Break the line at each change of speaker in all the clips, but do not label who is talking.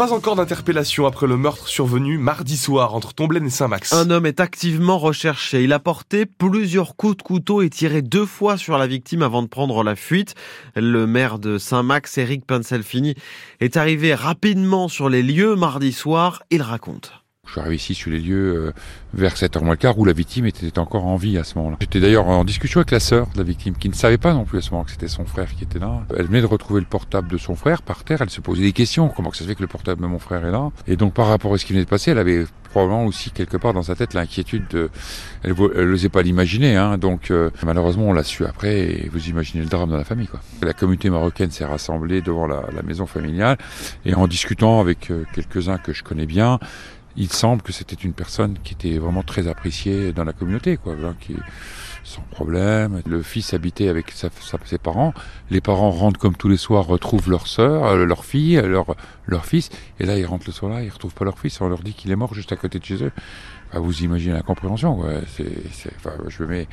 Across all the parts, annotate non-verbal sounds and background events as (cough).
Pas encore d'interpellation après le meurtre survenu mardi soir entre Tomblaine et Saint-Max.
Un homme est activement recherché. Il a porté plusieurs coups de couteau et tiré deux fois sur la victime avant de prendre la fuite. Le maire de Saint-Max, Eric Penselfini, est arrivé rapidement sur les lieux mardi soir. Il raconte.
Je suis arrivé ici sur les lieux euh, vers 7h moins le quart où la victime était encore en vie à ce moment-là. J'étais d'ailleurs en discussion avec la sœur de la victime qui ne savait pas non plus à ce moment que c'était son frère qui était là. Elle venait de retrouver le portable de son frère par terre. Elle se posait des questions. Comment ça se fait que le portable de mon frère est là? Et donc par rapport à ce qui venait de passer, elle avait probablement aussi quelque part dans sa tête l'inquiétude de... Elle n'osait pas l'imaginer. Hein, donc euh, malheureusement on l'a su après et vous imaginez le drame dans la famille. Quoi. La communauté marocaine s'est rassemblée devant la, maison familiale et en discutant avec euh, quelques-uns que je connais bien, il semble que c'était une personne qui était vraiment très appréciée dans la communauté, quoi, qui sans problème. Le fils habitait avec ses parents. Les parents rentrent comme tous les soirs, retrouvent leur sœur, euh, leur fille, leur, leur fils. Et là, ils rentrent le soir là, ils retrouvent pas leur fils. On leur dit qu'il est mort juste à côté de chez eux. Vous imaginez la compréhension. Quoi. C'est, enfin, je mets,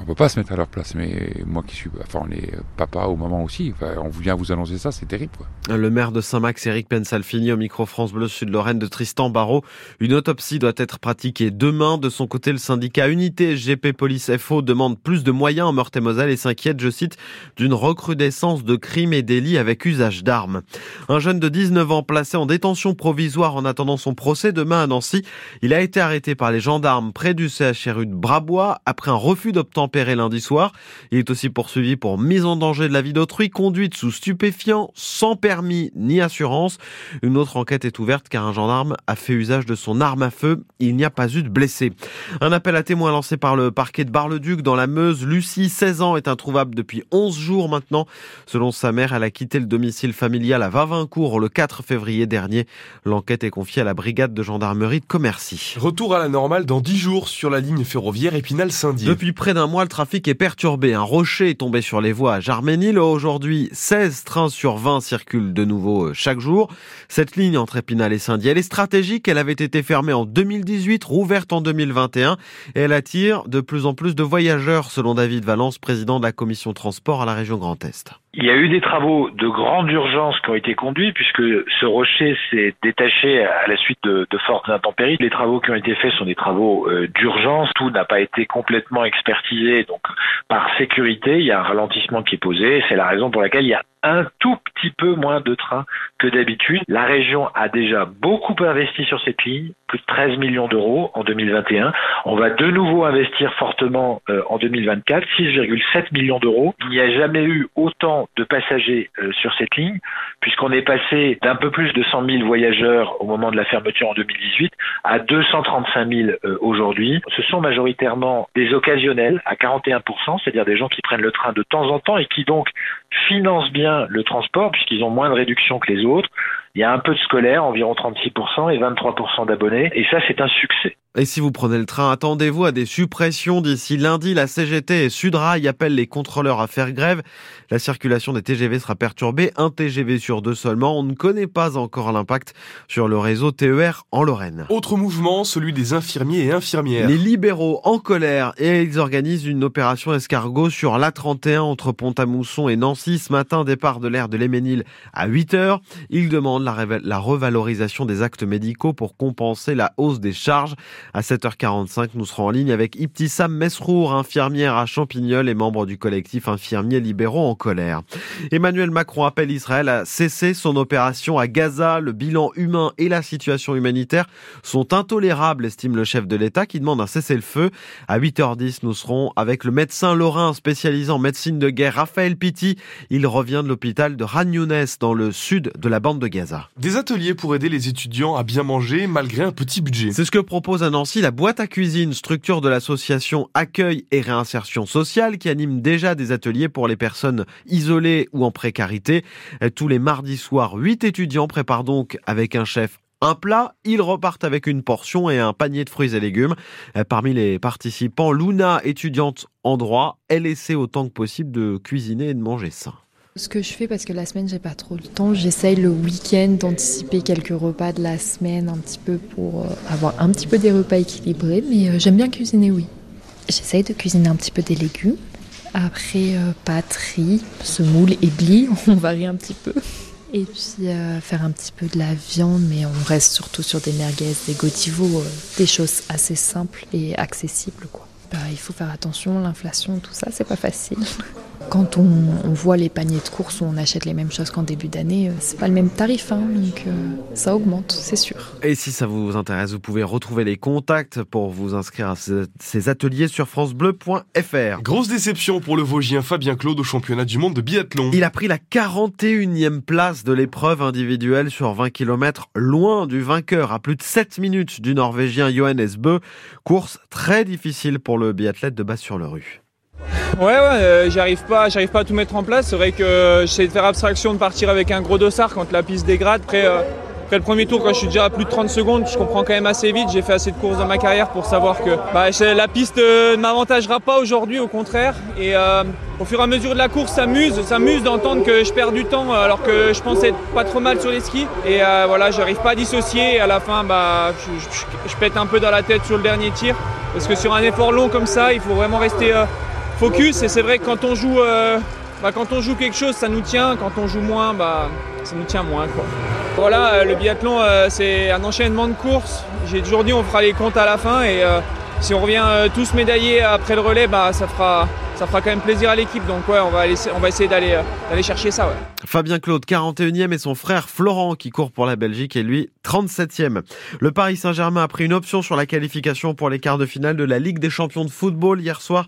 on peut pas se mettre à leur place, mais moi qui suis, enfin, on est papa ou maman aussi, on vient vous annoncer ça, c'est terrible.
Le maire de Saint-Max, Eric Pensalfini, au micro France Bleu Sud-Lorraine de Tristan Barrault. Une autopsie doit être pratiquée demain. De son côté, le syndicat Unité GP Police FO demande plus de moyens en Meurthe-et-Moselle et s'inquiète, je cite, d'une recrudescence de crimes et délits avec usage d'armes. Un jeune de 19 ans placé en détention provisoire en attendant son procès demain à Nancy. Il a été arrêté par les gendarmes près du CHRU de Brabois après un refus lundi soir. Il est aussi poursuivi pour mise en danger de la vie d'autrui, conduite sous stupéfiants, sans permis ni assurance. Une autre enquête est ouverte car un gendarme a fait usage de son arme à feu. Il n'y a pas eu de blessés. Un appel à témoins lancé par le parquet de Bar-le-Duc dans la Meuse. Lucie, 16 ans, est introuvable depuis 11 jours maintenant. Selon sa mère, elle a quitté le domicile familial à Vavincourt le 4 février dernier. L'enquête est confiée à la brigade de gendarmerie de Commercy.
Retour à la normale dans 10 jours sur la ligne ferroviaire Épinal-Saint-Dié.
Depuis près d'un mois, le trafic est perturbé. Un rocher est tombé sur les voies à Jarménil. Aujourd'hui, 16 trains sur 20 circulent de nouveau euh, chaque jour. Cette ligne entre Épinal et Saint-Dié, elle est stratégique. Elle avait été fermée en 2018, rouverte en 2021 et elle attire de plus en plus de voyageurs, selon David Valence, président de la commission transport à la région Grand Est.
Il y a eu des travaux de grande urgence qui ont été conduits puisque ce rocher s'est détaché à la suite de, fortes intempéries. Les travaux qui ont été faits sont des travaux euh, d'urgence. Tout n'a pas été complètement expertisé. Donc, par sécurité, il y a un ralentissement qui est posé. C'est la raison pour laquelle il y a un tout petit peu moins de trains que d'habitude. La région a déjà beaucoup investi sur cette ligne, plus de 13 millions d'euros en 2021. On va de nouveau investir fortement euh, en 2024, 6,7 millions d'euros. Il n'y a jamais eu autant de passagers euh, sur cette ligne, puisqu'on est passé d'un peu plus de 100 000 voyageurs au moment de la fermeture en 2018 à 235 000 euh, aujourd'hui. Ce sont majoritairement des occasionnels à 41%, c'est-à-dire des gens qui prennent le train de temps en temps et qui donc financent bien le transport puisqu'ils ont moins de réduction que les autres. Il y a un peu de scolaire, environ 36% et 23% d'abonnés. Et ça, c'est un succès.
Et si vous prenez le train, attendez-vous à des suppressions d'ici lundi. La CGT et Sudrail appellent les contrôleurs à faire grève. La circulation des TGV sera perturbée. Un TGV sur deux seulement. On ne connaît pas encore l'impact sur le réseau TER en Lorraine.
Autre mouvement, celui des infirmiers et infirmières.
Les libéraux en colère et ils organisent une opération escargot sur l'A31 entre Pont-à-Mousson et Nancy. Ce matin, départ de l'air de l'Éménil à 8 heures. Ils demandent la, revalorisation des actes médicaux pour compenser la hausse des charges. À 7h45, nous serons en ligne avec Ibtissam Mesrour, infirmière à Champignol et membre du collectif Infirmiers libéraux en colère. Emmanuel Macron appelle Israël à cesser son opération à Gaza. Le bilan humain et la situation humanitaire sont intolérables, estime le chef de l'État qui demande un cessez-le-feu. À 8h10, nous serons avec le médecin lorrain spécialisé en médecine de guerre, Raphaël Pitti. Il revient de l'hôpital de Ragnounès dans le sud de la bande de Gaza.
Des ateliers pour aider les étudiants à bien manger malgré un petit budget.
C'est ce que propose un Nancy la boîte à cuisine, structure de l'association Accueil et Réinsertion Sociale qui anime déjà des ateliers pour les personnes isolées ou en précarité. Tous les mardis soirs, huit étudiants préparent donc avec un chef un plat, ils repartent avec une portion et un panier de fruits et légumes. Parmi les participants, Luna, étudiante en droit, elle essaie autant que possible de cuisiner et de manger sain.
Ce que je fais, parce que la semaine, j'ai pas trop le temps, j'essaye le week-end d'anticiper quelques repas de la semaine un petit peu pour euh, avoir un petit peu des repas équilibrés, mais euh, j'aime bien cuisiner, oui. J'essaye de cuisiner un petit peu des légumes. Après, euh, pâtes, riz, semoule et blis, (laughs) on varie un petit peu. Et puis euh, faire un petit peu de la viande, mais on reste surtout sur des merguez, des gotivos, euh, des choses assez simples et accessibles. Quoi. Bah, il faut faire attention, l'inflation, tout ça, c'est pas facile. (laughs) Quand on, on, voit les paniers de courses où on achète les mêmes choses qu'en début d'année, euh, c'est pas le même tarif, hein, donc euh, ça augmente, c'est sûr.
Et si ça vous intéresse, vous pouvez retrouver les contacts pour vous inscrire à ces, ateliers sur francebleu.fr.
Grosse déception pour le Vosgien Fabien Claude au championnat du monde de biathlon.
Il a pris la 41e place de l'épreuve individuelle sur 20 km, loin du vainqueur, à plus de 7 minutes du Norvégien Johannes Bö. Course très difficile pour le biathlète de bas sur le rue.
Ouais, ouais, euh, j'arrive pas, j'arrive pas à tout mettre en place. C'est vrai que j'essaie de faire abstraction de partir avec un gros dossard quand la piste dégrade. Après, euh, le premier tour, quand je suis déjà à plus de 30 secondes, je comprends quand même assez vite. J'ai fait assez de courses dans ma carrière pour savoir que bah, la piste euh, ne m'avantagera pas aujourd'hui, au contraire. Et euh, au fur et à mesure de la course, ça m'use, ça d'entendre que je perds du temps alors que je pensais être pas trop mal sur les skis. Et euh, voilà, j'arrive pas à dissocier. Et à la fin, bah, je, pète un peu dans la tête sur le dernier tir. Parce que sur un effort long comme ça, il faut vraiment rester focus et c'est vrai que quand on joue euh, bah, quand on joue quelque chose ça nous tient quand on joue moins bah, ça nous tient moins quoi. Voilà euh, le biathlon euh, c'est un enchaînement de courses j'ai toujours dit on fera les comptes à la fin et si on revient tous médaillés après le relais bah, ça fera ça fera quand même plaisir à l'équipe. Donc ouais, on va, essayer d'aller euh, d'aller chercher ça.
Fabien Claude, 41e, et son frère Florent qui court pour la Belgique et lui 37e. Le Paris Saint-Germain a pris une option sur la qualification pour les quarts de finale de la Ligue des champions de football hier soir.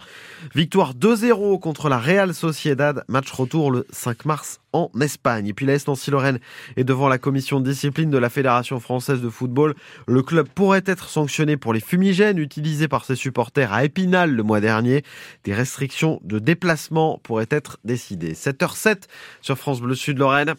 Victoire 2-0 contre la Real Sociedad. Match retour le 5 mars en Espagne. Et puis l'AS Nancy-Lorraine est devant la commission de discipline de la Fédération française de football. Le club pourrait être sanctionné pour les fumigènes utilisés par ses supporters à Épinal le mois dernier. Des restrictions de déplacement pourraient être décidées. 7h07 sur France Bleu Sud Lorraine.